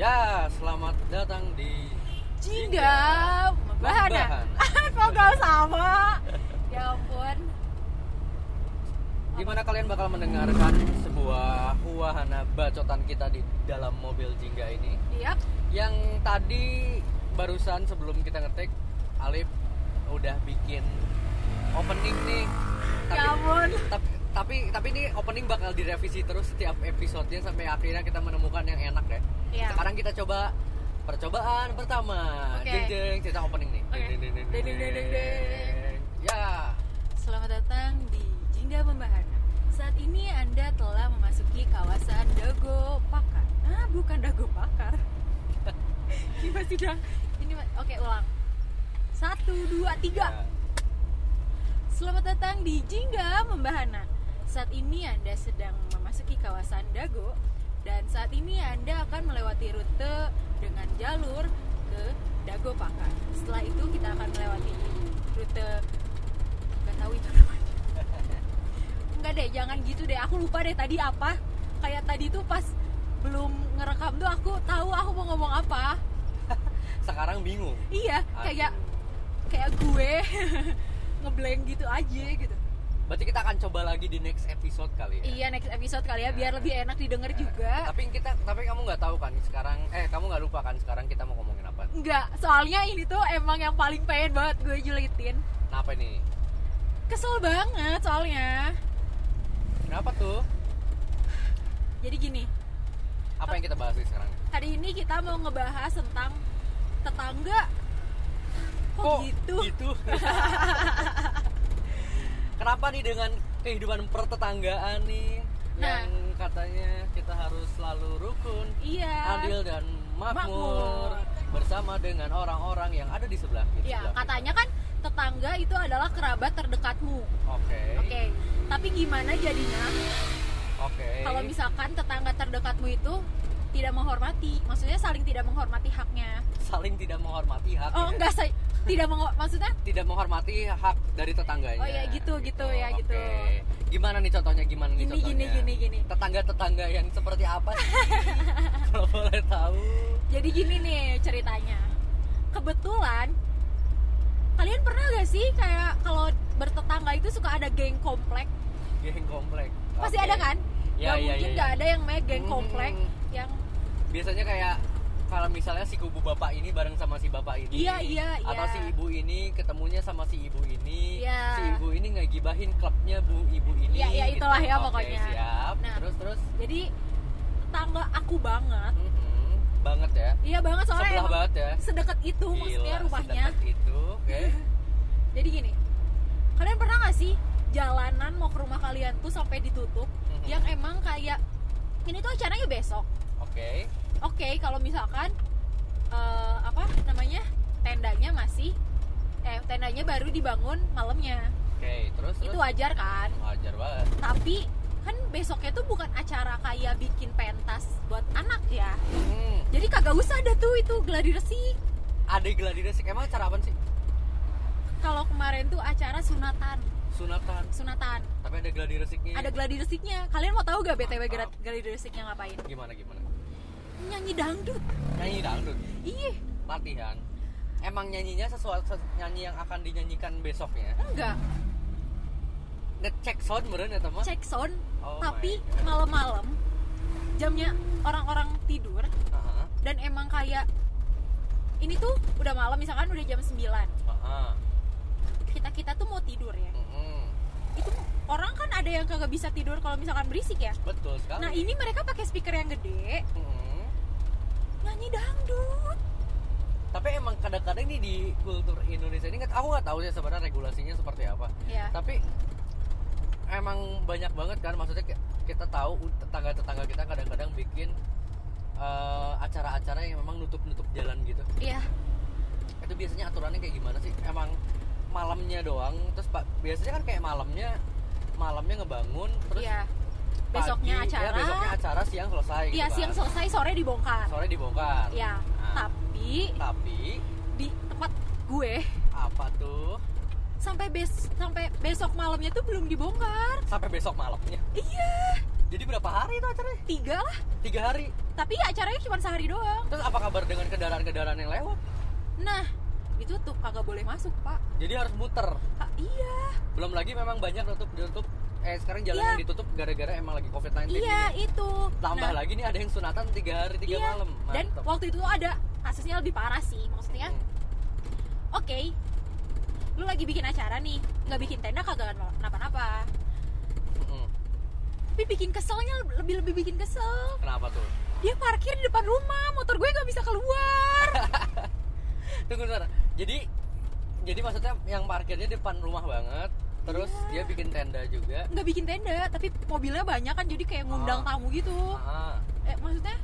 Ya, selamat datang di Jingga Bahana. Kok gak sama? Ya ampun. Gimana kalian bakal mendengarkan sebuah wahana bacotan kita di dalam mobil Jingga ini? Iya. Yang tadi barusan sebelum kita ngetik, Alif udah bikin opening nih. Ya ampun. tapi, tapi tapi ini opening bakal direvisi terus setiap episodenya sampai akhirnya kita menemukan yang enak ya. Sekarang kita coba percobaan pertama. Oke. Ding ding cerita opening nih. Oke. Ding, ding, ding, Ding, ding, ding, ding, ding. Ya. Selamat datang di Jingga Membahana. Saat ini Anda telah memasuki kawasan Dago Pakar. Ah, bukan Dago Pakar. ini masih udah ini oke ulang. Satu, dua, tiga. Ya. Selamat datang di Jingga Membahana. Saat ini Anda sedang memasuki kawasan Dago dan saat ini Anda akan melewati rute dengan jalur ke Dago Pakar. Setelah itu kita akan melewati rute nggak tahu itu namanya. Enggak deh, jangan gitu deh. Aku lupa deh tadi apa. Kayak tadi tuh pas belum ngerekam tuh aku tahu aku mau ngomong apa. Sekarang bingung. Iya, kayak Aduh. kayak gue ngeblank gitu aja gitu. Berarti kita akan coba lagi di next episode kali ya. Iya next episode kali ya biar lebih enak didengar juga. Tapi kita tapi kamu nggak tahu kan sekarang eh kamu nggak lupa kan sekarang kita mau ngomongin apa? Enggak, soalnya ini tuh emang yang paling pengen banget gue julitin. Kenapa nih? Kesel banget soalnya. Kenapa tuh? Jadi gini, Apa yang kita bahas nih sekarang? hari ini kita mau ngebahas tentang tetangga. Kok, gitu? gitu? Kenapa nih dengan kehidupan pertetanggaan nih Nah. yang katanya kita harus selalu rukun, Iya. adil dan makmur, Makmur. bersama dengan orang-orang yang ada di sebelah Iya, kita. katanya kan tetangga itu adalah kerabat terdekatmu. Oke. Oke. Tapi gimana jadinya Oke. kalau misalkan tetangga terdekatmu itu tidak menghormati, maksudnya saling tidak menghormati haknya. saling tidak menghormati hak Oh, ya? enggak saya tidak menghor- maksudnya tidak menghormati hak dari tetangganya. Oh, ya, gitu, gitu, ya, oke. gitu. Gimana nih contohnya? Gimana nih Gini, contohnya? gini, gini, gini. Tetangga-tetangga yang seperti apa sih? Kalau boleh tahu. Jadi gini nih ceritanya. Kebetulan kalian pernah gak sih kayak kalau bertetangga itu suka ada geng komplek? Geng komplek. Pasti Oke. ada kan? Ya, Gak ya, mungkin ya, gak ya. ada yang main geng Hmm. komplek yang Biasanya kayak kalau misalnya si kubu bapak ini bareng sama si bapak ini Iya, iya, atau iya. si ibu ini ketemunya sama si ibu ini Iya. si ibu ini ngegibahin klubnya bu ibu ini Iya, iya, itulah ya Oke, pokoknya. siap Nah. terus terus jadi tetangga aku banget. Mhm. banget ya Iya banget soalnya sebelah banget ya sedekat itu maksudnya Gila, rumahnya. sedekat itu oke Jadi gini, kalian pernah gak sih jalanan mau ke rumah kalian tuh sampai ditutup Mhm. yang emang kayak ini tuh acaranya besok. oke Oke, kalau misalkan eh, apa namanya tendanya masih eh tendanya baru dibangun malamnya, oke terus terus itu wajar kan? wajar banget Tapi kan besoknya tuh bukan acara kayak bikin pentas buat anak ya. hmm. Jadi kagak usah ada tuh itu gladi resik. ada gladi resik emang acara apa sih Kalau kemarin tuh acara sunatan, sunatan sunatan. tapi ada gladi resiknya Ada gladi resiknya. Kalian mau tahu gak BTW gladi resiknya ngapain? gimana gimana Nyanyi dangdut. nyanyi dangdut? Iya, latihan? Emang nyanyinya sesuatu ses- nyanyi yang akan dinyanyikan besoknya? Enggak. ngecek sound meren ya teman Cek sound, Oh tapi malam-malam jamnya orang-orang tidur Aha, dan emang kayak ini tuh udah malam misalkan udah jam 9 aha, kita kita tuh mau tidur ya. Mhm. itu orang kan ada yang kagak bisa tidur kalau misalkan berisik ya? Betul sekali. Nah ini mereka pakai speaker yang gede Mhm. Nyanyi dangdut. Tapi emang kadang-kadang ini di kultur Indonesia ini nggak- aku nggak tahu ya sebenarnya regulasinya seperti apa. Ya tapi emang banyak banget kan maksudnya ki- kita tahu tetangga-tetangga kita kadang-kadang bikin eh, acara-acara yang memang nutup-nutup jalan gitu. Iya. Itu biasanya aturannya kayak gimana sih? Emang malamnya doang terus pak biasanya kan kayak malamnya malamnya ngebangun terus iya besoknya pagi, acara. ya, besoknya acara siang selesai iya gitu siang kan. selesai sore dibongkar. Sore dibongkar. Ya Nah. tapi tapi di tempat gue apa tuh? sampai bes sampai besok malamnya tuh belum dibongkar. Sampai besok malamnya? Iya. Jadi berapa hari itu acaranya? Tiga lah. Tiga hari? Tapi acaranya cuma sehari doang. Terus apa kabar dengan kendaraan-kendaraan yang lewat? Nah itu tuh kagak boleh masuk pak. Jadi harus muter? Ah, iya. Belum lagi memang banyak tutup ditutup eh sekarang jalan Iya. yang ditutup gara-gara emang lagi covid 19 iya ini itu. Tambah Nah, lagi nih ada yang sunatan tiga hari tiga iya. malam. dan Mantep. waktu itu tuh ada kasusnya lebih parah sih maksudnya. Hmm. oke. Lu lagi bikin acara nih nggak bikin tenda kagak kenapa-napa? Mm-mm. tapi bikin keselnya lebih lebih bikin kesel. Kenapa tuh? Dia parkir di depan rumah motor gue nggak bisa keluar. Tunggu sebentar. Jadi jadi maksudnya yang parkirnya depan rumah banget terus dia bikin tenda juga nggak bikin tenda tapi mobilnya banyak kan jadi kayak ngundang Ah. tamu gitu Ah, eh maksudnya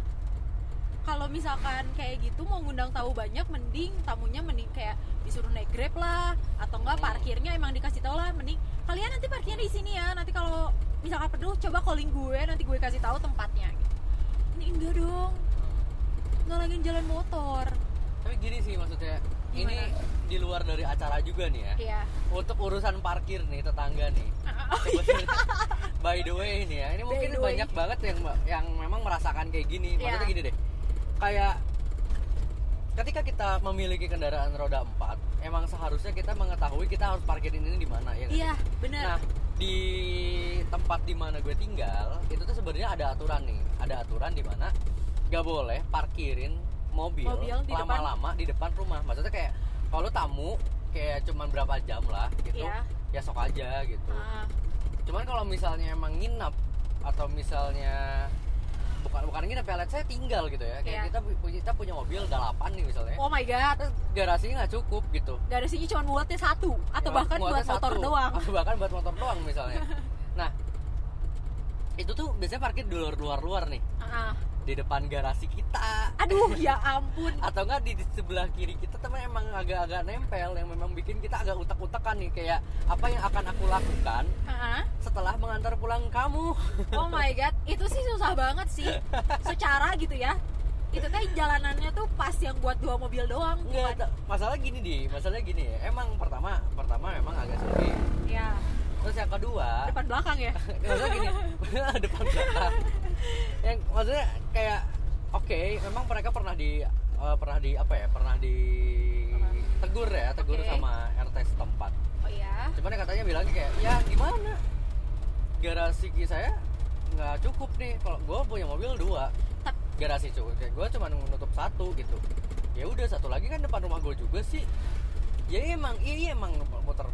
kalau misalkan kayak gitu mau ngundang tamu banyak mending tamunya mending kayak disuruh naik grab lah atau enggak Hmm. parkirnya emang dikasih tau lah mending kalian nanti parkirnya di sini ya nanti kalau misalkan perlu coba calling gue nanti gue kasih tahu tempatnya gitu. ini enggak dong ngalangin jalan motor tapi gini sih maksudnya ini di luar dari acara juga nih ya iya untuk urusan parkir nih tetangga nih oh, iya. by the way ini ya ini mungkin way. banyak banget yang yang memang merasakan kayak gini maksudnya Iya. gini deh kayak ketika kita memiliki kendaraan roda 4 emang seharusnya kita mengetahui kita harus parkirin ini di mana ya iya sih? bener nah di tempat di mana gue tinggal itu tuh sebenarnya ada aturan nih ada aturan di mana gak boleh parkirin mobil, Mobil di depan. lama-lama di depan rumah. Maksudnya kayak kalau tamu kayak cuman berapa jam lah gitu Iya. ya sok aja gitu. Ah, cuman kalau misalnya emang nginep atau misalnya bukan bukan nginep ya let's say tinggal gitu ya. Kayak Iya. kita kita punya mobil dalapan nih misalnya. Oh my god. Terus garasinya nggak cukup gitu. Sih cuma muatnya satu atau Ya, bahkan buat motor satu. doang. Atau bahkan buat motor doang misalnya. Nah itu tuh biasanya parkir di luar luar luar nih. Ah, di depan garasi kita. Aduh ya ampun. Atau enggak di, di sebelah kiri kita teman emang agak-agak nempel yang memang bikin kita agak utak-utakan nih. Kayak apa yang akan aku lakukan Ah, setelah mengantar pulang kamu. Oh my god itu sih susah banget sih. Secara gitu ya. Itu teh jalanannya tuh pas yang buat dua mobil doang ta- masalah gini di, masalah gini ya. Emang pertama, pertama memang agak sepi. ya Terus yang kedua, depan belakang ya maksudnya gini, depan belakang. Yang maksudnya kayak oke, memang mereka pernah di eh, pernah di apa ya? Pernah di tegur ya, tegur Oke. sama RT setempat. oh ya Cuman yang katanya bilang kayak, "Ya gimana? Garasi saya nggak cukup nih. Kalau gue punya mobil dua, garasi cukup. Kayak gue cuma menutup satu gitu. Ya udah satu lagi kan depan rumah gue juga sih. Ya emang iya emang muter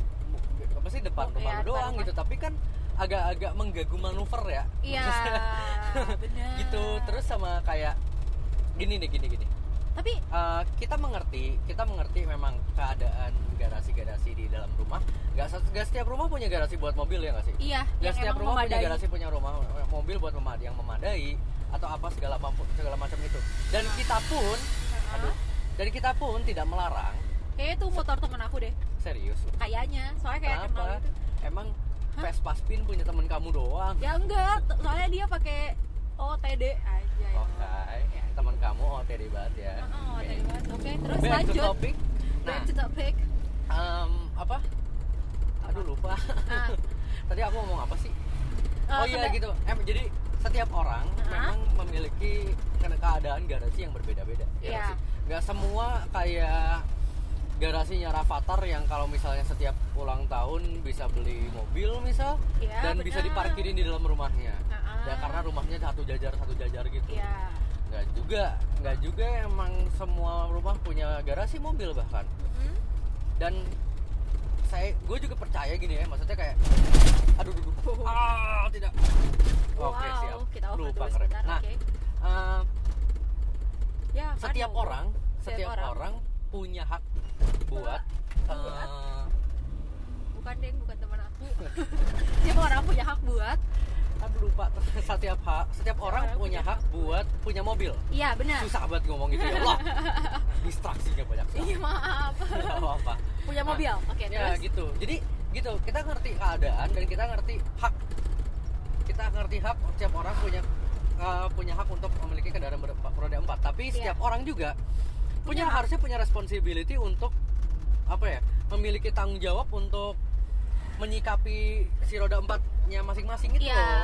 sih depan Oh, rumah iya, depan doang rumah. gitu. Tapi kan agak-agak mengganggu manuver ya. iya benar gitu. Terus sama kayak gini deh gini gini. tapi Eh, kita mengerti, kita mengerti memang keadaan garasi-garasi di dalam rumah. Gak, se- gak setiap rumah punya garasi buat mobil ya nggak sih? iya Gak yang setiap rumah punya memadai garasi punya rumah mobil buat memadai yang memadai atau apa segala mampu segala macam itu. Dan kita pun, Ah, aduh, dan kita pun tidak melarang. Kayaknya tuh motor temen aku deh Serius. kayaknya soalnya kayak kenal Kenapa? gitu Emang Hah? Vespa Spin punya temen kamu doang? ya enggak soalnya dia pakai OTD aja ya Oke, teman kamu OTD banget ya. Oh, Oke. OTD banget. Oke, terus Back to lanjut. topic. Nah, Back to topic. em, apa? Aduh lupa. Ah. Tadi aku ngomong apa sih? Eh, oh iya gitu. Em, jadi setiap orang Ah. memang memiliki ke- keadaan garasi yang berbeda-beda. Iya. nggak sih? Nggak semua kayak garasinya Rafathar yang kalau misalnya setiap ulang tahun bisa beli mobil misal Iya, dan bisa benar. diparkirin di dalam rumahnya. Ah. Ya karena rumahnya satu jajar satu jajar gitu. Iya. Nggak juga, nggak juga emang semua rumah punya garasi mobil bahkan. Hmm? Dan saya gue juga percaya gini ya, maksudnya kayak aduh aduh, aduh. ah tidak. Oke Wow, siap. kita Lupa sebentar, Nah, oke. eh, Ya, setiap orang, Setiap setiap orang. orang punya hak buat eh, bukan deng, bukan teman aku. Setiap orang punya hak buat. aduh lupa setiap hak setiap orang orang punya punya hak hak buat punya mobil Iya, benar. susah banget ngomong gitu ya Allah distraksinya banyak sekali Iya, maaf. Nggak apa-apa punya Nah, mobil. Oke, ya terus. gitu jadi gitu kita ngerti keadaan dan kita ngerti hak kita ngerti hak setiap orang punya uh, punya hak untuk memiliki kendaraan roda empat tapi Iya. setiap orang juga punya hak. harusnya punya responsibility untuk apa ya memiliki tanggung jawab untuk menyikapi si roda empatnya masing-masing itu Iya. loh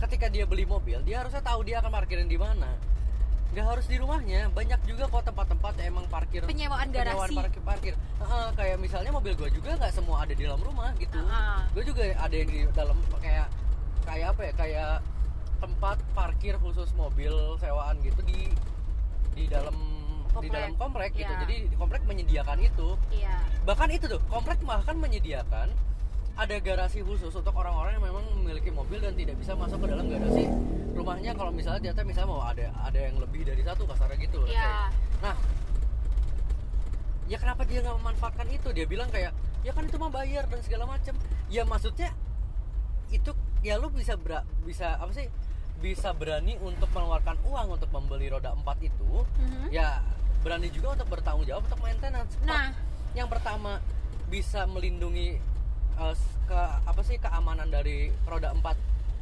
ketika dia beli mobil dia harusnya tahu dia akan parkirin di mana nggak harus di rumahnya banyak juga kok tempat-tempat yang emang parkir Penyewaan garasi. parkir parkir Heeh, kayak misalnya mobil gue juga nggak semua ada di dalam rumah gitu Ah. gue juga ada yang di dalam kayak kayak apa ya kayak tempat parkir khusus mobil sewaan gitu di di Komplek. dalam komplek gitu. Iya. jadi di komplek menyediakan itu. Iya. Bahkan itu tuh komplek bahkan menyediakan ada garasi khusus untuk orang-orang yang memang memiliki mobil dan tidak bisa masuk ke dalam garasi rumahnya. Kalau misalnya ternyata misalnya mau ada ada yang lebih dari satu kasarnya gitu let's Iya. nah ya kenapa dia nggak memanfaatkan itu? Dia bilang kayak ya kan itu mah bayar dan segala macam ya maksudnya itu ya lu bisa bera- bisa apa sih? Bisa berani untuk mengeluarkan uang untuk membeli roda empat itu. Mhm. ya berani juga untuk bertanggung jawab untuk maintenance Nah. yang pertama bisa melindungi s- ke apa sih keamanan dari roda empat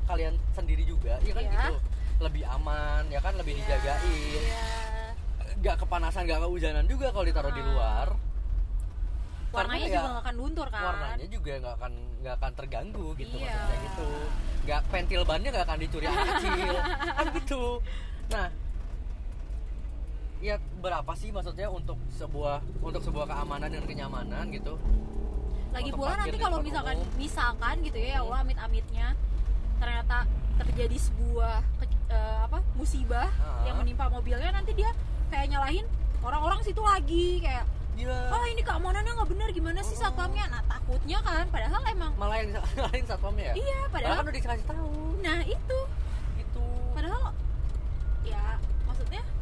kalian sendiri juga ya kan Iya. gitu lebih aman ya kan lebih dijagain Iya. nggak kepanasan nggak kehujanan juga kalau ditaruh di Ah. luar warnanya Karena juga ya nggak akan luntur kan warnanya juga nggak akan nggak akan terganggu gitu Iya. maksudnya gitu nggak pentil bannya nggak akan dicuri anak kecil kan gitu nah ya berapa sih maksudnya untuk sebuah untuk sebuah keamanan dan kenyamanan gitu lagi pula nanti kalau misalkan umum. misalkan gitu ya ya. Allah amit-amitnya ternyata terjadi sebuah ke- eh, apa musibah Ah. yang menimpa mobilnya nanti dia kayak nyalahin orang-orang situ lagi kayak Gila. oh ini keamanannya nggak benar gimana sih Oh. satpamnya nah takutnya kan padahal emang malah yang lain satpamnya ya iya padahal padahal kan udah dikasih tahu nah itu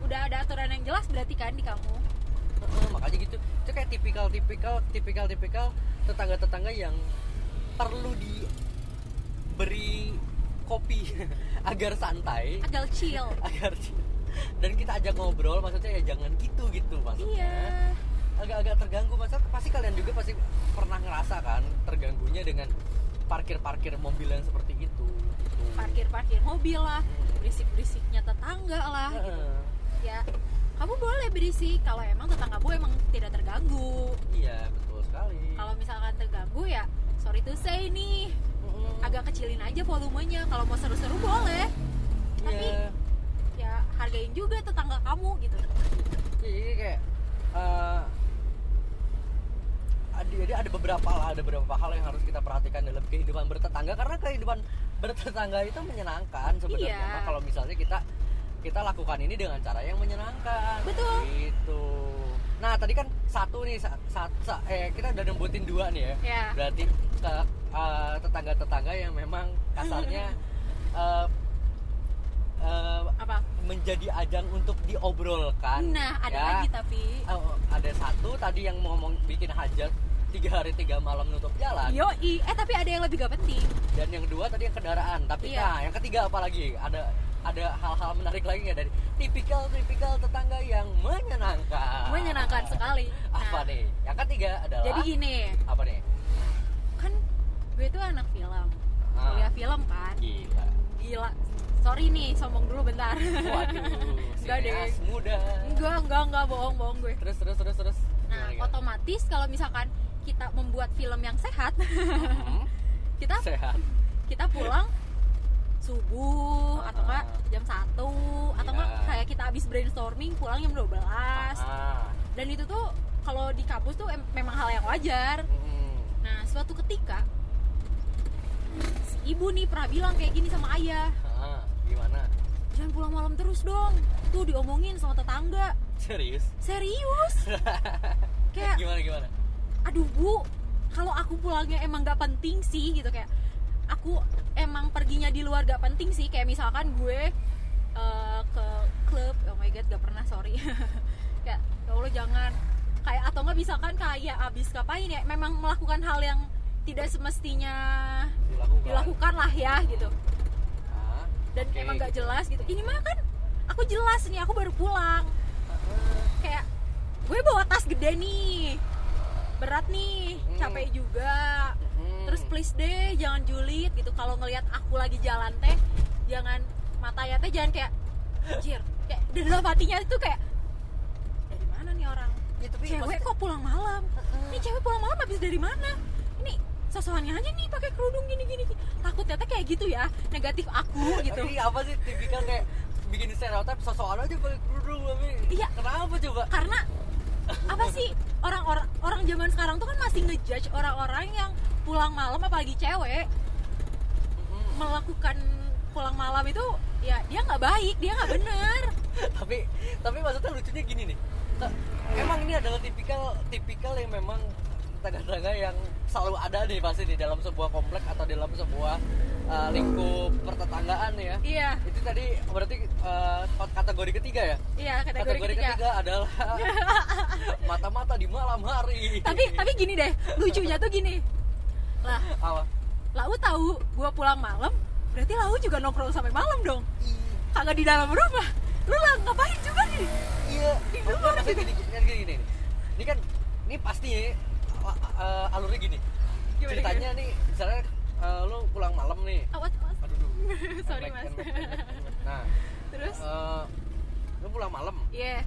udah ada aturan yang jelas berarti kan di kamu? Heeh, makanya gitu. Itu kayak tipikal tipikal tipikal tipikal tetangga tetangga yang perlu diberi kopi agar santai. Agak chill. Agar dan kita ajak ngobrol maksudnya ya jangan gitu gitu maksudnya. Iya. Agak-agak terganggu masa pasti kalian juga pasti pernah ngerasa kan terganggunya dengan parkir-parkir mobil yang seperti itu gitu. parkir-parkir mobil lah Hmm. berisik-berisiknya tetangga lah gitu. Ya kamu boleh berisik kalau emang tetanggamu emang tidak terganggu. Iya betul sekali. Kalau misalkan terganggu ya sorry to say nih. Agak kecilin aja volumenya. Kalau mau seru-seru boleh. Tapi Iya. ya hargain juga tetangga kamu gitu. Jadi kayak ada jadi ada beberapa lah ada beberapa hal yang harus kita perhatikan dalam kehidupan bertetangga. Karena kehidupan bertetangga itu menyenangkan sebenarnya. Iya. Kalau misalnya kita kita lakukan ini dengan cara yang menyenangkan. Betul. gitu. Nah tadi kan satu nih sa- sa- sa- eh kita udah nembutin dua nih ya. Ya berarti ke eh, tetangga-tetangga yang memang kasarnya eh, eh, apa? menjadi ajang untuk diobrolkan nah ada ya. lagi tapi. Oh, ada satu tadi yang mau ngomong bikin hajat tiga hari tiga malam nutup jalan. Yoi. Eh tapi ada yang lebih gak penting. Dan yang kedua tadi yang kendaraan. Tapi Iya. nah yang ketiga apa lagi? Ada ada hal-hal menarik lagi nggak dari tipikal tipikal tetangga yang menyenangkan? Menyenangkan sekali. Apa Nah, nih? Yang ketiga adalah jadi gini. Apa nih? Kan gue tuh anak film. Ah. kuliah film kan. Gila. Gila. Sorry nih sombong dulu bentar. Waduh Enggak deh. muda. Enggak enggak enggak bohong bohong gue. Terus terus terus terus. Nah gimana? otomatis kalau misalkan kita membuat film yang sehat Hmm, kita sehat. kita pulang subuh Jam 1 atau enggak Iya. kayak kita habis brainstorming pulang jam 12 ah, dan itu tuh kalau di kampus tuh em- memang hal yang wajar. Mm, nah suatu ketika si ibu nih pernah bilang kayak gini sama ayah. Ah, gimana? Jangan pulang malam terus dong. Tuh diomongin sama tetangga. Serius? Serius? Kayak gimana gimana? Aduh bu kalau aku pulangnya emang gak penting sih gitu. Kayak aku emang perginya di luar gak penting sih. Kayak misalkan gue eh, ke klub oh my god gak pernah sorry. Kayak ya allah jangan. Kayak atau nggak misalkan kayak abis ngapain ya memang melakukan hal yang tidak semestinya dilakukan. dilakukan lah ya gitu. Ah, dan oke, emang gak gitu. jelas gitu. Ini mah kan aku jelas nih aku baru pulang. Kayak gue bawa tas gede nih. Berat nih Hmm. capek juga terus please deh jangan julid gitu. Kalau ngelihat aku lagi jalan teh jangan matanya teh jangan kayak anjir kayak di dalam hatinya itu kayak dari mana nih orang? Ya, tapi cewek maksudnya- kok pulang malam? Ini cewek pulang malam habis dari mana? Ini sosokannya aja nih pakai kerudung gini gini. Takutnya teh kayak gitu ya negatif aku gitu. Tapi apa sih tipikal kayak bikin stereotip sosokan aja pakai kerudung tapi Iya. kenapa coba? Karena apa sih? Orang-orang orang zaman sekarang tuh kan masih ngejudge orang-orang yang pulang malam apalagi cewek Mm-mm. melakukan pulang malam itu ya dia nggak baik dia nggak bener tapi tapi maksudnya lucunya gini nih. Emang ini adalah tipikal tipikal yang memang tangga-tangga yang selalu ada nih pasti di dalam sebuah komplek atau dalam sebuah uh, lingkup pertetanggaan ya. Iya. Itu tadi berarti uh, kategori ketiga ya? Iya kategori, ketiga, adalah mata-mata di malam hari. Tapi tapi gini deh lucunya tuh gini lah apa? lau tahu gua pulang malam berarti lau juga nongkrong sampai malam dong. Ih, kagak di dalam rumah. Lu lah ngapain juga nih iya. Di luar maksudnya gini, gini, gini, gini, ini kan ini pasti ya uh, alurnya gini. Gimana, ceritanya nih misalnya uh, lu pulang malam nih. Awas awas. Aduh duh. sorry mas. nah terus? uh, lu pulang malam. Iya.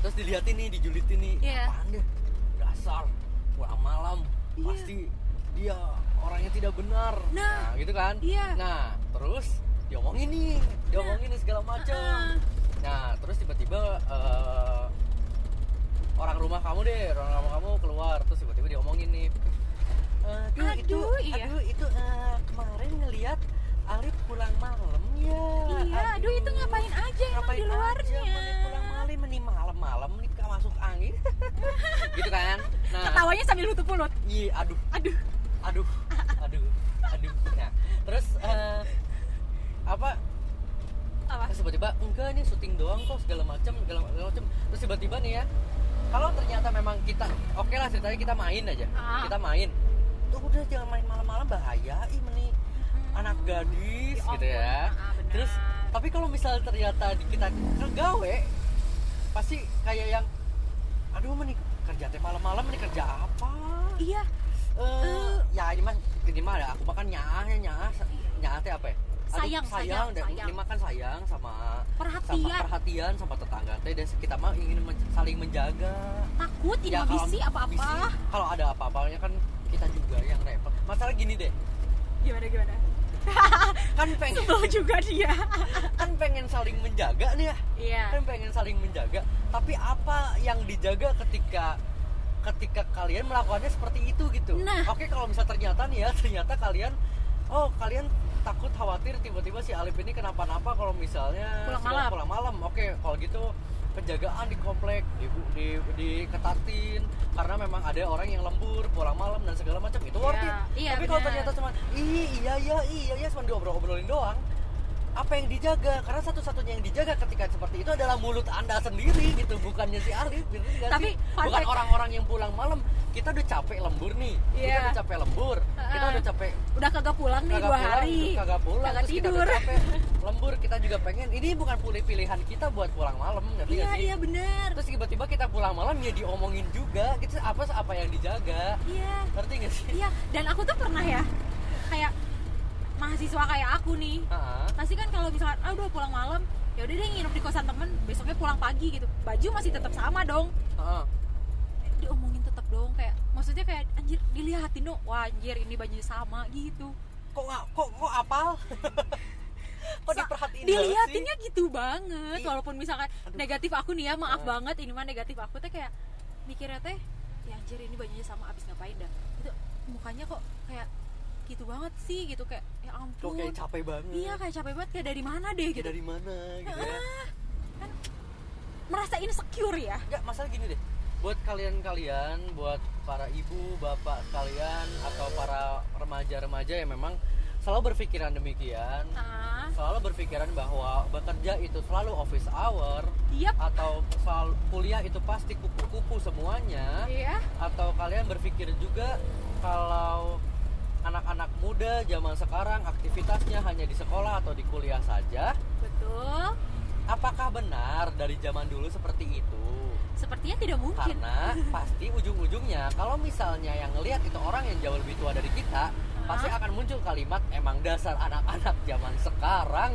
Terus dilihatin nih dijulitin nih Iya. apaan deh? Dasar pulang malam Iya. pasti dia orangnya tidak benar Nah. gitu kan Iya. nah terus diomongin nih diomongin nih segala macam Ah. nah terus tiba-tiba eh, orang rumah kamu deh orang rumah kamu keluar terus tiba-tiba diomongin nih aduh, itu Aduh, iya. aduh itu eh, kemarin ngelihat Alif pulang malam ya iya aduh itu ngapain aja emang ngapain di luarnya aja pulang malam meni malam-malam nih masuk angin gitu kan nah ketawanya sambil nutup mulut iya aduh. Aduh. Aduh. Aduh. Aduh. Nah terus eh, apa? Apa? Terus tiba-tiba enggak nih syuting doang kok segala macam segala, segala macam terus tiba-tiba nih ya kalau ternyata memang kita oke lah ceritanya kita main aja. Ah. kita main. Tuh udah jangan main malam-malam bahaya ih meni. Hmm. anak gadis Ya gitu ya. ah, terus tapi kalau misalnya ternyata kita ngegawe pasti kayak yang aduh meni kerja teh malam-malam nih kerja apa? Iya. Eh, Eh. ya ini mah ini mah ada aku makan nyahnya nyah. Nyah teh apa ya? Aduh, Sayang, sayang, sayang dan sayang. ini makan sayang sama sama perhatian perhatian sama tetangga teh dan kita mah ingin men- saling menjaga. Takut ini Ya, kalau bisi apa-apa. kalau ada apa-apanya kan kita juga yang repot. Masalah gini deh. Gimana gimana kan pengen. Sebel juga dia. Kan pengen saling menjaga nih ya. Iya. Kan pengen saling menjaga. Tapi apa yang dijaga ketika ketika kalian melakukannya seperti itu gitu? Nah. oke kalau misal ternyata nih ya ternyata kalian oh kalian takut khawatir tiba-tiba si Alif ini kenapa-napa kalau misalnya Pulang malam. pulang malam. Oke kalau gitu penjagaan di komplek di, di diketatin karena memang ada orang yang lembur pulang malam dan segala macam itu worth it. Iya, iya, tapi kalau ternyata cuma iya iya iya iya cuma diobrol-obrolin doang apa yang dijaga? Karena satu-satunya yang dijaga ketika seperti itu adalah mulut anda sendiri gitu bukannya si Alif gitu nggak Tapi, sih? bukan orang-orang yang pulang malam kita udah capek lembur nih. Kita Iya. udah capek lembur. Kita udah capek udah kagak pulang nih kagak dua pulang hari. kagak pulang kagak terus kita tidur. udah capek lembur. Kita juga pengen ini bukan pilih pilihan kita buat pulang malam ngerti iya nggak sih? iya bener. Terus tiba-tiba kita pulang malam ya diomongin juga. Gitu apa apa yang dijaga? Iya. Ngerti nggak sih? Iya dan aku tuh pernah ya kayak mahasiswa kayak aku nih Heeh. pasti kan kalau misalkan ah udah pulang malam ya udah deh nginep di kosan temen besoknya pulang pagi gitu baju masih tetap sama dong Heeh. diomongin tetap dong kayak maksudnya kayak anjir dilihatin dong wah anjir ini bajunya sama gitu kok nggak kok kok apal kok diperhatiin dilihatinnya gitu banget Ih. walaupun misalkan Aduh. negatif aku nih ya maaf Ah. banget ini mah negatif aku teh kayak mikirnya teh ya anjir ini bajunya sama abis ngapain dah itu mukanya kok kayak gitu banget sih gitu. Kayak ya kok ampun. kayak capek banget? Iya kayak capek banget. Kayak dari mana deh Kayak gitu. dari mana gitu ya? Merasa insecure ya? Enggak, masalah gini deh. Buat kalian-kalian, buat para ibu, bapak kalian atau para remaja-remaja yang memang selalu berpikiran demikian, ah selalu berpikiran bahwa bekerja itu selalu office hour yep atau selalu kuliah itu pasti kupu-kupu semuanya. Iya. Atau kalian berpikir juga kalau anak-anak muda zaman sekarang aktivitasnya hanya di sekolah atau di kuliah saja? Betul. Apakah benar dari zaman dulu seperti itu? Sepertinya tidak mungkin. Karena pasti ujung-ujungnya kalau misalnya yang ngelihat itu orang yang jauh lebih tua dari kita pasti akan muncul kalimat emang dasar anak-anak zaman sekarang.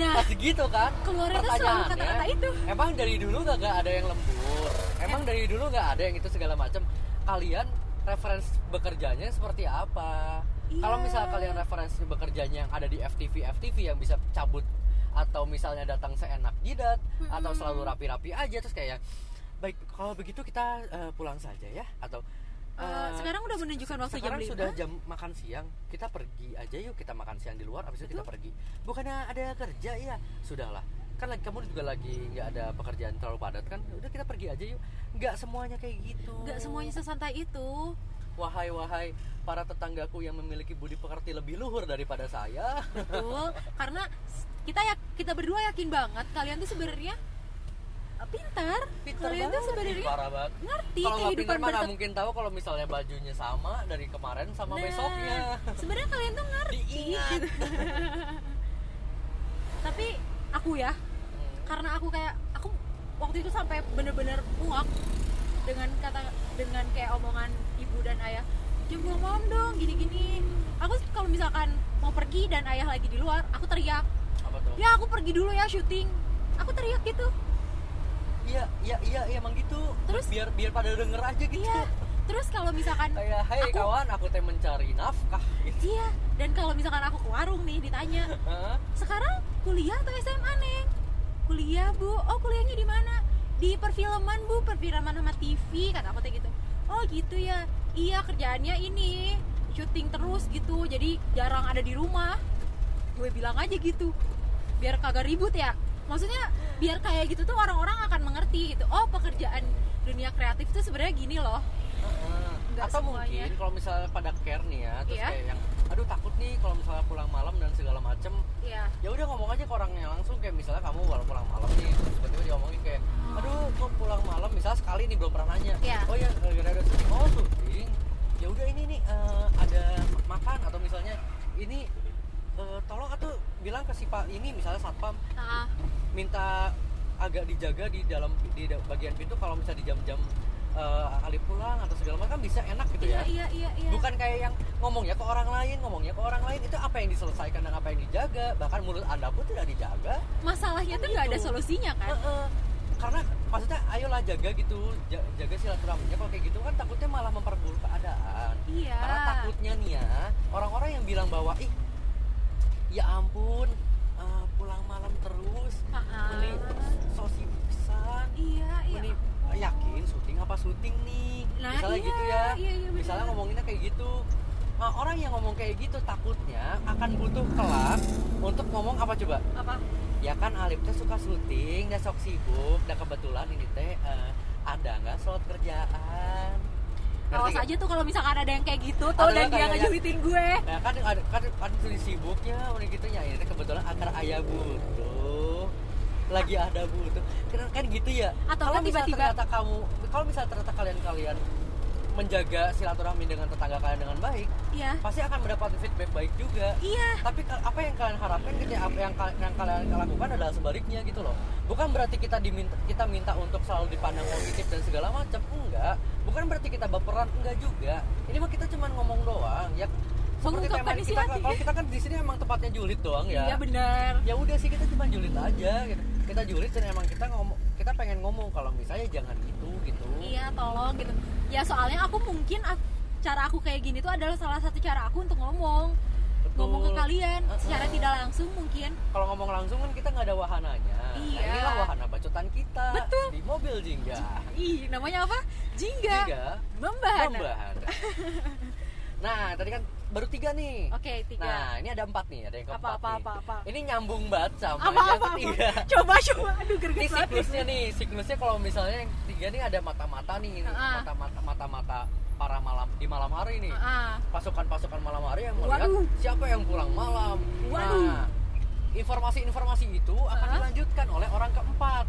Nah pasti gitu kan? keluarnya tuh selalu kata-kata itu. Emang dari dulu gak, ada yang lembur? Emang dari dulu nggak ada yang itu segala macam kalian referensi bekerjanya seperti apa kalau Iya. misalnya kalian referensi bekerjanya yang ada di FTV FTV yang bisa cabut atau misalnya datang seenak jidat atau Mm-mm. selalu rapi-rapi aja terus kayak baik kalau begitu kita eh, pulang saja ya atau eh, sekarang udah menunjukkan waktu jam sekarang 5 sudah jam makan siang kita pergi aja yuk kita makan siang di luar habis itu kita pergi. Bukannya ada kerja? Ya sudahlah kan lagi kamu juga lagi nggak ada pekerjaan terlalu padat kan udah kita pergi aja yuk. Nggak semuanya kayak gitu. Nggak semuanya sesantai itu wahai wahai para tetanggaku yang memiliki budi pekerti lebih luhur daripada saya betul karena kita ya kita berdua yakin banget kalian tuh sebenarnya eh, pintar pintar kalian tuh sebenarnya ngerti kalau kehidupan pintar bertet- mungkin tahu kalau misalnya bajunya sama dari kemarin sama Nah, besoknya sebenarnya kalian tuh ngerti Diingat. gitu. tapi aku ya Hmm. karena aku kayak aku waktu itu sampai bener-bener muak dengan kata dengan kayak omongan dan ayah jam pulang malam dong gini-gini. Aku kalau misalkan mau pergi dan ayah lagi di luar aku teriak. Apa tuh? Ya aku pergi dulu ya syuting. Aku teriak gitu. Iya iya iya iya, emang gitu. Terus? biar biar pada denger aja gitu. Iya. Terus kalau misalkan kayak hei Aku- kawan aku teh mencari nafkah. Gitu iya dan kalau misalkan aku ke warung nih ditanya sekarang kuliah atau SMA neng? Kuliah bu. Oh kuliahnya di mana? Di perfilman bu perfilman sama TV kata aku teh gitu. Oh gitu ya iya kerjaannya ini syuting terus gitu. Jadi jarang ada di rumah. Gue bilang aja gitu. Biar kagak ribut ya. Maksudnya biar kayak gitu tuh orang-orang akan mengerti gitu. Oh pekerjaan dunia kreatif tuh sebenarnya gini loh. Nggak atau semuanya. mungkin kalau misalnya pada care nih ya terus Iya. kayak yang aduh takut nih kalau misalnya pulang malam dan segala macem. Ya ya udah ngomong aja ke orangnya langsung kayak misalnya kamu baru pulang malam nih terus tiba-tiba dia ngomongin kayak aduh kok pulang malam? Misalnya sekali nih belum pernah nanya. Iya. oh ya gara-gara oh syuting ya udah ini nih eh, ada makan atau misalnya ini eh, tolong atau bilang ke si pak ini misalnya satpam ah, minta agak dijaga di dalam di bagian pintu kalau misalnya di jam-jam eh, kali pulang atau segala macam kan bisa enak gitu iya ya. iya iya iya. Bukan kayak yang ngomongnya ke orang lain ngomongnya ke orang lain itu apa yang diselesaikan dan apa yang dijaga? Bahkan menurut anda pun tidak dijaga. Masalahnya tuh nggak ada solusinya kan? Heeh. karena maksudnya ayolah jaga gitu ja- jaga silaturahminya. Kalau kayak gitu kan takutnya malah memperburuk keadaan. Iya. Karena takutnya nih ya orang-orang yang bilang bahwa ih ya ampun eh, pulang malam terus meni sosi pisan iya iya. meni yakin syuting apa syuting nih? Nah, misalnya iya, gitu ya. Iya, iya, bener. misalnya ngomonginnya kayak gitu. Nah, orang yang ngomong kayak gitu takutnya akan butuh kelak untuk ngomong apa coba? Apa ya kan Alif teh suka syuting dan sok sibuk. Dan kebetulan ini teh eh, ada nggak slot kerjaan? Awas aja tuh kalau misalkan ada yang kayak gitu tuh dan yang dia ngejulitin gue. Ya kan ada kan kan tulis sibuknya udah gitu ya. Ini teh kebetulan agar ayah butuh. Lagi ada butuh. Kan, kan gitu ya. Atau kalau kan tiba-tiba- ternyata kamu kalau misalnya ternyata kalian kalian menjaga silaturahmi dengan tetangga kalian dengan baik iya. pasti akan mendapatkan feedback baik juga. Iya. Tapi apa yang kalian harapkan gitu ya, apa yang, yang kalian lakukan adalah sebaliknya gitu loh. Bukan berarti kita diminta kita minta untuk selalu dipandang positif dan segala macam. Enggak. Bukan berarti kita baperan. Enggak juga. Ini mah kita cuman ngomong doang ya. Seperti tema isi kita hati. kalau kita kan di sini emang tempatnya julid doang ya. Iya benar. Ya udah sih kita cuma julid aja gitu. Kita julid dan emang kita ngomong kita pengen ngomong kalau misalnya jangan gitu gitu. Iya tolong gitu ya soalnya aku mungkin cara aku kayak gini tuh adalah salah satu cara aku untuk ngomong. Betul. ngomong ke kalian Uh-uh. secara tidak langsung mungkin. Kalau ngomong langsung kan kita nggak ada wahananya. Nah, Iya. inilah wahana bacotan kita Betul. di mobil jingga. Ih namanya apa? Jingga. Jingga. Membahana. Membahana. Nah tadi kan baru tiga nih. Oke tiga. Nah ini ada empat nih ada yang apa keempat apa nih. apa apa? Ini nyambung banget sama apa yang apa ketiga. Apa coba coba. Aduh ini gerget banget siklusnya nih siklusnya kalau misalnya yang tiga nih ada mata-mata nih. Ini mata-mata mata-mata para malam di malam hari nih. Pasukan-pasukan malam hari yang melihat Waduh. siapa yang pulang malam. Waduh. Nah, informasi-informasi itu akan Ah. dilanjutkan oleh orang keempat.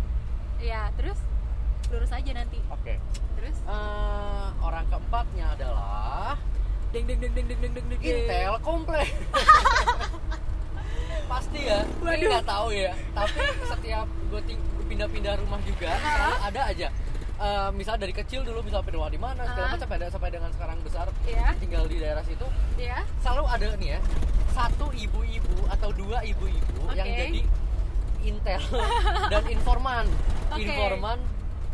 iya terus? Lurus aja nanti. Oke. terus? Eh, orang keempatnya adalah deng deng deng deng deng deng deng deng Intel komplek. Pasti ya. Ini Waduh. nggak tahu ya. Tapi setiap gue pindah-pindah rumah juga, ada aja. Eh, misal dari kecil dulu misal pindah di mana segala macam sampai sampai dengan sekarang besar Iya. tinggal di daerah situ ya selalu ada nih ya satu ibu-ibu atau dua ibu-ibu yang Oke. jadi intel dan informan Oke. informan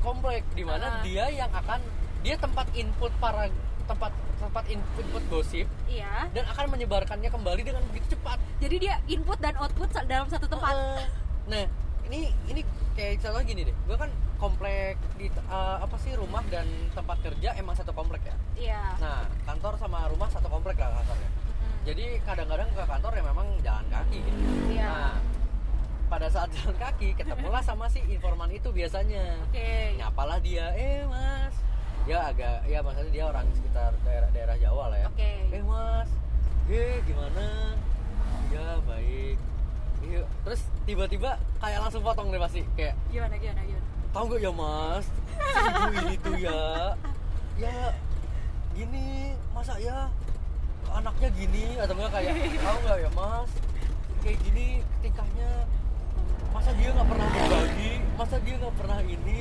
komplek di mana Ah. dia yang akan dia tempat input para tempat tempat input, input gosip iya. dan akan menyebarkannya kembali dengan begitu cepat. Jadi dia input dan output dalam satu tempat. Eh, nah ini ini kayak contoh gini deh. Gue kan komplek di eh, apa sih rumah dan tempat kerja emang satu komplek ya? Iya. Nah kantor sama rumah satu komplek lah kantornya Mm-mm. jadi kadang-kadang ke kantor ya memang jalan kaki gitu. Iya. nah pada saat jalan kaki ketemulah sama si informan itu biasanya. Oke. Nyapalah dia eh mas dia agak ya maksudnya dia orang sekitar daerah daerah Jawa lah ya. Oke. Eh mas. Eh gimana? Ya baik. Iya. terus tiba-tiba kayak langsung potong deh pasti kayak gimana gimana gimana? Tahu nggak ya mas? Si ibu ini tuh ya. Ya gini masa ya anaknya gini atau enggak kayak tahu nggak ya mas? Kayak gini tingkahnya masa dia nggak pernah berbagi masa dia nggak pernah ini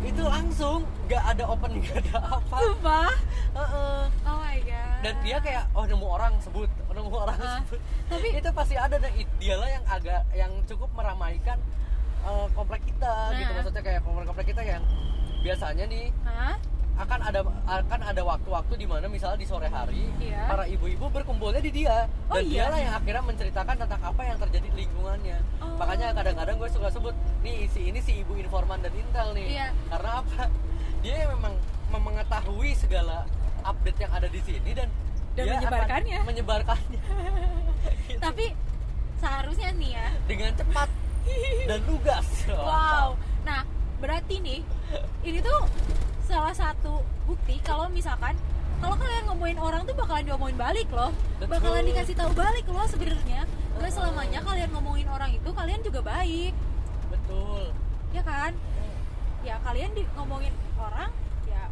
itu langsung nggak ada open nggak ada apa sumpah Heeh. oh my god dan dia kayak oh nemu orang sebut oh, nemu orang Ah, sebut tapi itu pasti ada dan dialah yang agak yang cukup meramaikan eh, komplek kita gitu Nah. maksudnya kayak komplek-komplek kita yang biasanya nih Hah? Akan ada akan ada waktu-waktu di mana misalnya di sore hari Iya. para ibu-ibu berkumpulnya di dia Oh, dan iya? dialah yang akhirnya menceritakan tentang apa yang terjadi di lingkungannya Oh. makanya kadang-kadang gue suka sebut nih si ini si ibu informan dan intel nih Iya. karena apa dia memang mem- mengetahui segala update yang ada di sini dan Dan dia akan menyebarkannya. menyebarkannya Gitu. tapi seharusnya nih ya dengan cepat dan lugas wow nah berarti nih ini tuh salah satu bukti kalau misalkan kalau kalian ngomongin orang tuh bakalan diomongin balik loh. Betul. bakalan dikasih tahu balik loh sebenarnya. Nggak selamanya kalian ngomongin orang itu kalian juga baik. Betul. Ya kan? Ya kalian di ngomongin orang ya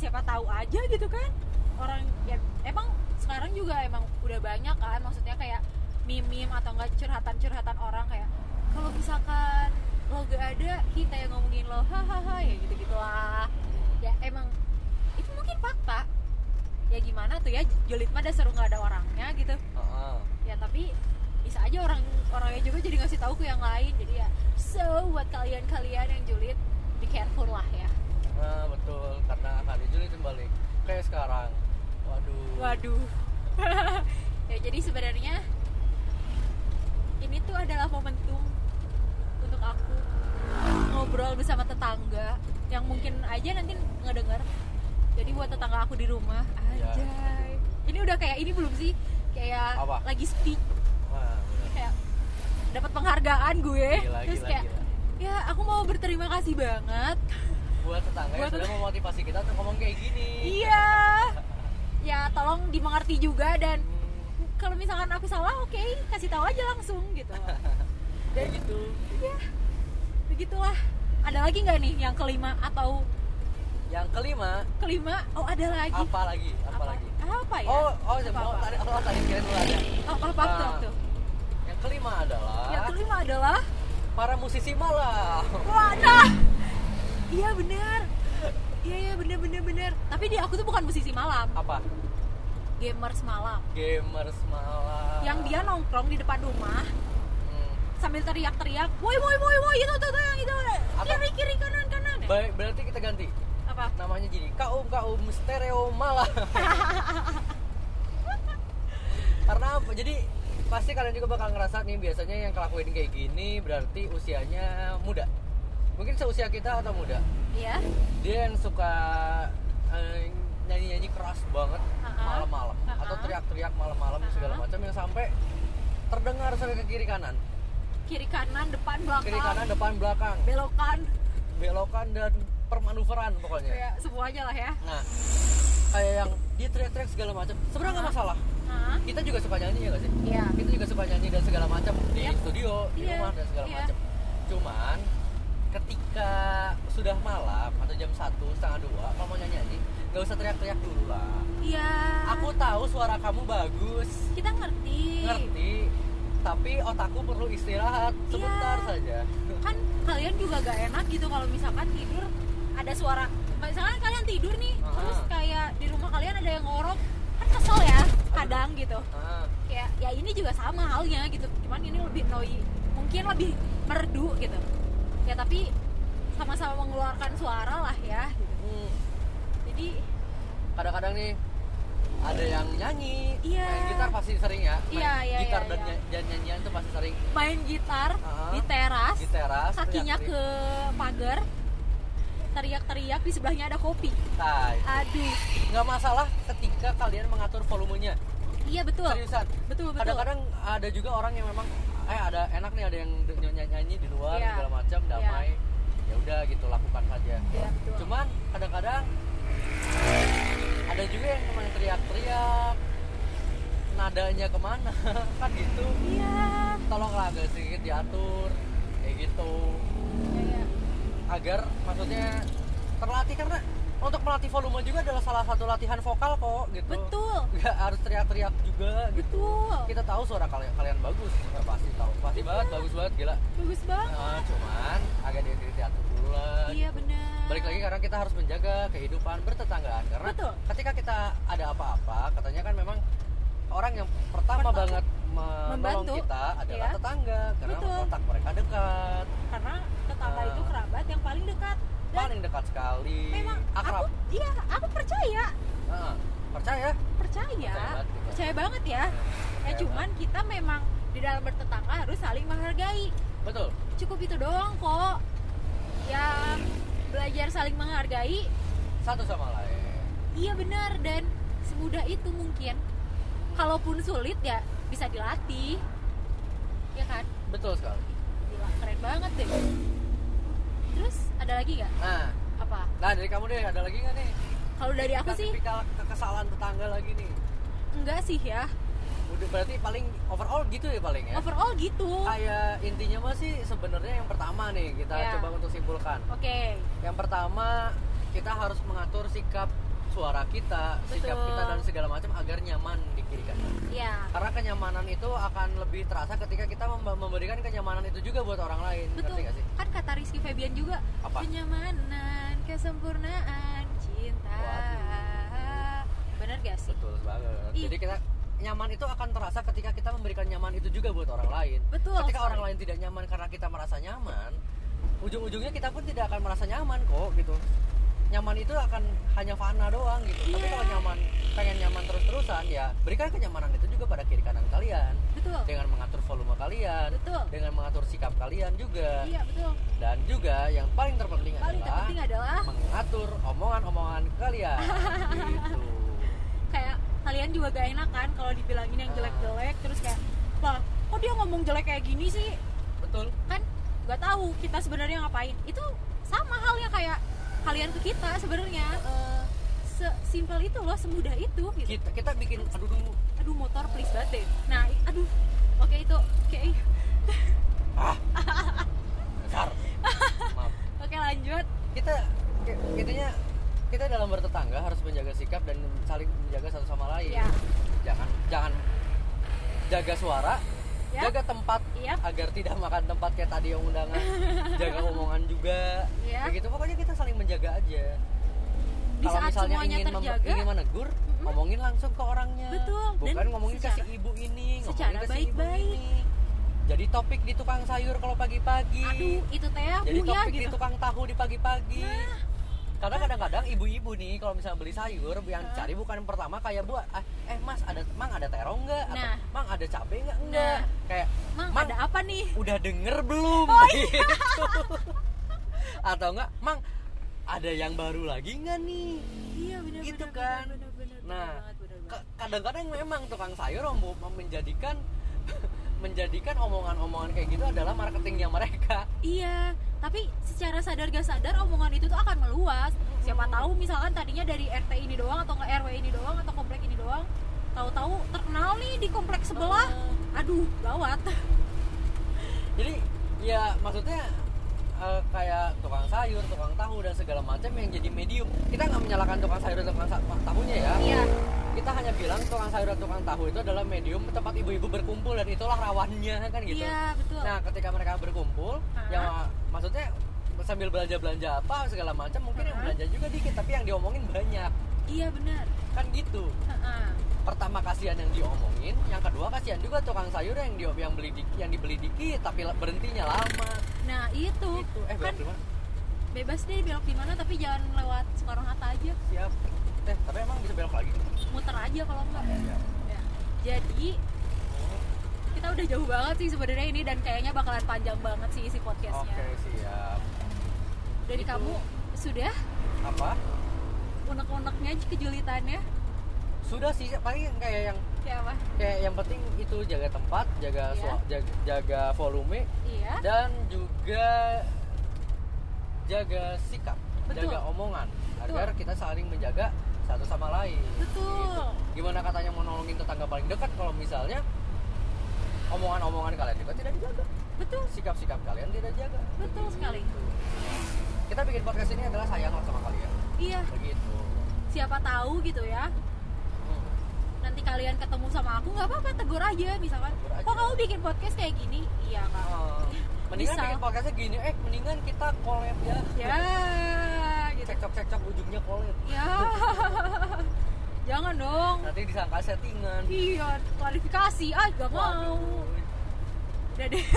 siapa tahu aja gitu kan? Orang ya emang sekarang juga emang udah banyak kan? Maksudnya kayak mimim atau enggak curhatan-curhatan orang kayak kalau misalkan lo gak ada kita yang ngomongin lo. Hahaha ya gitu gitulah ya emang. Itu mungkin fakta. Ya gimana tuh ya julid mah dasar nggak ada orangnya gitu. Heeh. ya tapi bisa aja orang orangnya juga jadi ngasih tahu ke yang lain. Jadi ya so buat kalian-kalian yang julid be careful lah ya. Nah betul. Karena akan dijulit kembali kayak sekarang. Waduh. Waduh. Ya jadi sebenarnya ini tuh adalah momentum untuk aku ngobrol bersama tetangga yang mungkin aja nanti ngedenger. Jadi buat tetangga aku di rumah Ya. anjay. Ini udah kayak ini belum sih? Kayak Apa? lagi speak. Kayak dapat penghargaan gue. Gila, terus gila, kayak gila. ya aku mau berterima kasih banget. Buat tetangga yang Buat sudah memotivasi kita untuk ngomong kayak gini. Iya. Ya tolong dimengerti juga dan Hmm, kalau misalkan aku salah oke kasih tahu aja langsung gitu. Kayak gitu. ya begitulah ada lagi nggak nih yang kelima atau yang kelima? kelima? Oh ada lagi. Apa lagi? Apa, lagi? Apa ya? Oh oh Apa, apa? tadi oh tadi kira dulu ada Oh, apa tuh, Ah. tuh yang kelima adalah yang kelima adalah? Para musisi malam. Wah nah iya benar. Iya iya benar benar benar. Tapi di aku tuh bukan musisi malam. Apa? Gamers malam. Gamers malam. Yang dia nongkrong di depan rumah. Sambil teriak-teriak woi woi woi woi itu tuh tuh yang itu. Kiri kiri kanan kanan. Ya? baik berarti kita ganti. Apa? Namanya gini kaum kaum stereo malam. Karena apa? Jadi pasti kalian juga bakal ngerasa nih biasanya yang kelakuin kayak gini berarti usianya muda. Mungkin seusia kita atau muda. Iya. Dia yang suka eh, nyanyi-nyanyi keras banget malam-malam. Ha-ha. atau teriak-teriak malam-malam Ha-ha. segala macam yang sampai terdengar sampai ke kiri kanan kiri kanan depan belakang kiri kanan depan belakang belokan belokan dan permanuveran pokoknya ya semuanya lah ya Nah, kayak yang dia teriak-teriak segala macam. Sebenarnya nggak masalah. Hah? Kita juga suka nyanyi ya nggak sih? iya Kita juga suka nyanyi dan segala macam di Yap. studio, di Iya, rumah dan segala iya. macam. Cuman ketika sudah malam atau jam satu setengah dua, kalau mau nyanyi nyanyi, nggak usah teriak-teriak dulu lah. iya Aku tahu suara kamu bagus, kita ngerti ngerti, tapi otakku perlu istirahat sebentar Iya. saja. kan kalian juga gak enak gitu kalau misalkan tidur ada suara misalkan kalian tidur nih Ah. terus kayak di rumah kalian ada yang ngorok kan kesel ya kadang gitu Ah, kayak ya ini juga sama halnya gitu cuman ini lebih noi mungkin lebih merdu gitu ya tapi sama-sama mengeluarkan suara lah ya gitu. hmm, jadi kadang-kadang nih ada yang nyanyi Iya. main gitar pasti sering ya. Main Iya, iya, gitar iya, dan, iya. ny- dan nyanyian tuh pasti sering. Main gitar Ah, di teras di teras kakinya ke pagar teriak-teriak di sebelahnya ada kopi. Nah, aduh. Nggak masalah ketika kalian mengatur volumenya. Iya betul. Seriusan. Betul betul. Kadang-kadang ada juga orang yang memang eh ada enak nih ada yang nyanyi-nyanyi di luar Iya. segala macam damai. Ya udah gitu lakukan saja. Iya, betul. cuman kadang-kadang ada juga yang memang teriak-teriak nadanya ke mana? Kan gitu. Iya. Tolonglah agak sedikit diatur kayak gitu. Iya, iya. agar maksudnya terlatih karena untuk melatih volume juga adalah salah satu latihan vokal kok gitu. Betul. Nggak harus teriak-teriak juga gitu. Betul. Kita tahu suara kalian kalian bagus pasti tahu. Pasti banget bagus banget gila. Bagus banget. Nah, cuman agak di diatur dulu lah iya gitu. benar balik lagi karena kita harus menjaga kehidupan bertetanggaan. Karena Betul. ketika kita ada apa-apa katanya kan memang orang yang pertama Pertama. banget menolong Membantu. kita adalah Iya. tetangga karena Betul. kontak mereka dekat. Karena tetangga Ah. itu kerabat yang paling dekat. Dan paling dekat sekali. memang akrab. aku iya aku percaya. Nah, percaya? Percaya. Percaya banget gitu. percaya banget ya. Ya Percaya cuman kita memang di dalam bertetangga harus saling menghargai. Betul. Cukup itu doang kok. Yang belajar saling menghargai. Satu sama lain. Iya benar dan semudah itu mungkin. Kalaupun sulit ya bisa dilatih. Ya kan? Betul sekali. Gila, keren banget deh. Terus ada lagi nggak? Nah. Apa? Nah dari kamu deh ada lagi nggak nih? Kalau dari aku sih kekesalan tetangga lagi nih. Enggak sih ya udah berarti paling overall gitu ya paling ya? Overall gitu. Kayak intinya mah sih sebenarnya yang pertama nih kita Ya. coba untuk simpulkan. Oke. Yang pertama kita harus mengatur sikap suara kita sikap Betul. kita dan segala macam agar nyaman di kiri kanan. Ya karena kenyamanan itu akan lebih terasa ketika kita mem- memberikan kenyamanan itu juga buat orang lain. Betul. sih? Kan kata Rizky Febian juga Apa? kenyamanan kesempurnaan cinta. Bener gak sih? Betul banget. Ih. jadi kita nyaman itu akan terasa ketika kita memberikan nyaman itu juga buat orang lain. Betul. Ketika sekali. orang lain tidak nyaman karena kita merasa nyaman ujung-ujungnya kita pun tidak akan merasa nyaman kok gitu. Nyaman itu akan hanya fana doang gitu. Tapi Iya. kalau nyaman pengen nyaman terus-terusan ya berikan kenyamanan itu juga pada kiri kanan kalian. Betul. Dengan mengatur volume kalian. Betul. Dengan mengatur sikap kalian juga. Iya betul. Dan juga yang paling terpenting paling adalah terpenting adalah mengatur omongan-omongan kalian gitu. Kayak kalian juga gak enak kan kalau dibilangin yang jelek-jelek terus kayak lah kok dia ngomong jelek kayak gini sih? Betul. Kan nggak tahu kita sebenarnya ngapain. Itu sama halnya kayak kalian ke kita sebenarnya. Eh, sesimpel itu loh semudah itu gitu. Kita kita bikin aduh. Dulu aduh motor please banget deh. Nah aduh oke itu oke. Ah. Besar maaf. Oke lanjut. Kita intinya kita dalam bertetangga harus menjaga sikap dan jaga suara Ya. jaga tempat Iya. agar tidak makan tempat kayak tadi yang undangan jaga omongan juga Iya. kayak gitu pokoknya kita saling menjaga aja di kalau saat misalnya semuanya ingin terjaga ingin menegur Mm-mm. ngomongin langsung ke orangnya Betul, dan bukan ngomongin ke si secara- ibu ini ngomongin secara ke si ibu baik-baik. ini jadi topik di tukang sayur kalau pagi-pagi aduh itu teh ya jadi ya topik di gitu tukang tahu di pagi-pagi Nah. Karena kadang-kadang ibu-ibu nih kalau misalnya beli sayur yang Hah? dicari bukan pertama kayak bu ah, eh mas ada mang ada terong nggak atau Nah. mang ada cabai nggak enggak Nah. kayak mang, Mang, ada apa nih udah denger belum Oh, gitu atau enggak mang ada yang baru lagi nggak nih iya benar Gitu kan. benar, benar, benar, Nah, benar banget, benar banget. Ka- kadang-kadang memang tukang sayur menjadikan menjadikan omongan-omongan kayak gitu adalah marketingnya mereka Iya, tapi secara sadar gak sadar omongan itu tuh akan meluas. Siapa tahu misalkan tadinya dari RT ini doang atau nggak RW ini doang atau komplek ini doang, tahu-tahu terkenal nih di komplek sebelah. Aduh, gawat. jadi ya maksudnya eh, kayak tukang sayur, tukang tahu dan segala macam yang jadi medium. Kita nggak menyalahkan tukang sayur dan tukang tahunya ya. Iya, Kita hanya bilang tukang sayur dan tukang tahu itu adalah medium tempat ibu-ibu berkumpul dan itulah rawannya kan gitu. iya betul. Nah, ketika mereka berkumpul, Hah? ya maksudnya sambil belanja-belanja apa segala macam mungkin yang Hah? belanja juga dikit tapi yang diomongin banyak. Iya benar. Kan gitu. Ha-ha. Pertama kasihan yang diomongin, yang kedua kasihan juga tukang sayur yang di, yang beli di- yang dibeli dikit tapi berhentinya lama. Nah itu Gitu. Eh, kan bebas deh belok di mana tapi jangan lewat Soekarno Hatta aja. Siap. Teh tapi emang bisa belok lagi muter aja kalau enggak Iya. Ya. jadi kita udah jauh banget sih sebenarnya ini dan kayaknya bakalan panjang banget sih isi podcastnya oke siap dari Itu. kamu sudah apa unek-uneknya kejulitannya sudah sih paling kayak yang kayak apa kayak yang penting itu jaga tempat jaga Iya. sua- jaga, jaga volume iya dan juga jaga sikap Betul. jaga omongan Betul. agar kita saling menjaga satu sama lain. Betul. Gitu. gimana katanya mau nolongin tetangga paling dekat kalau misalnya omongan-omongan kalian juga tidak dijaga. Betul. Sikap-sikap kalian tidak dijaga. Betul sekali. kita bikin podcast ini adalah sayang sama kalian. Iya. Begitu. Siapa tahu gitu ya. Hmm. nanti kalian ketemu sama aku nggak apa-apa tegur aja misalkan. Tegur aja. kok kamu bikin podcast kayak gini? Iya kak Oh. mendingan Bisa. bikin podcastnya gini. Eh mendingan kita collab ya. Ya gitu cekcok-cekcok ujungnya collab ya. Jangan dong. Nanti disangka settingan. Iya klarifikasi. Ah gak mau. Udah deh.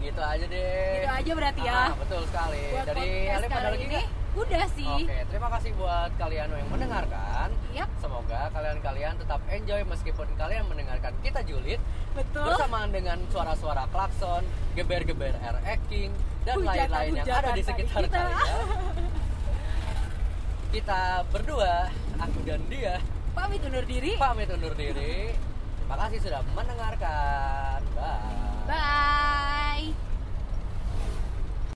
Gitu aja deh. Gitu aja berarti ya. Ah, betul sekali. Buat dari Alif ada lagi ini udah sih. Oke, terima kasih buat kalian yang mendengarkan. Yap, Semoga kalian-kalian tetap enjoy meskipun kalian mendengarkan kita julid betul bersamaan dengan suara-suara klakson, geber-geber air acting dan lain-lain yang ada di sekitar kita. kalian. Kita berdua, aku dan dia, pamit undur diri pamit undur diri. Terima kasih sudah mendengarkan. Bye. bye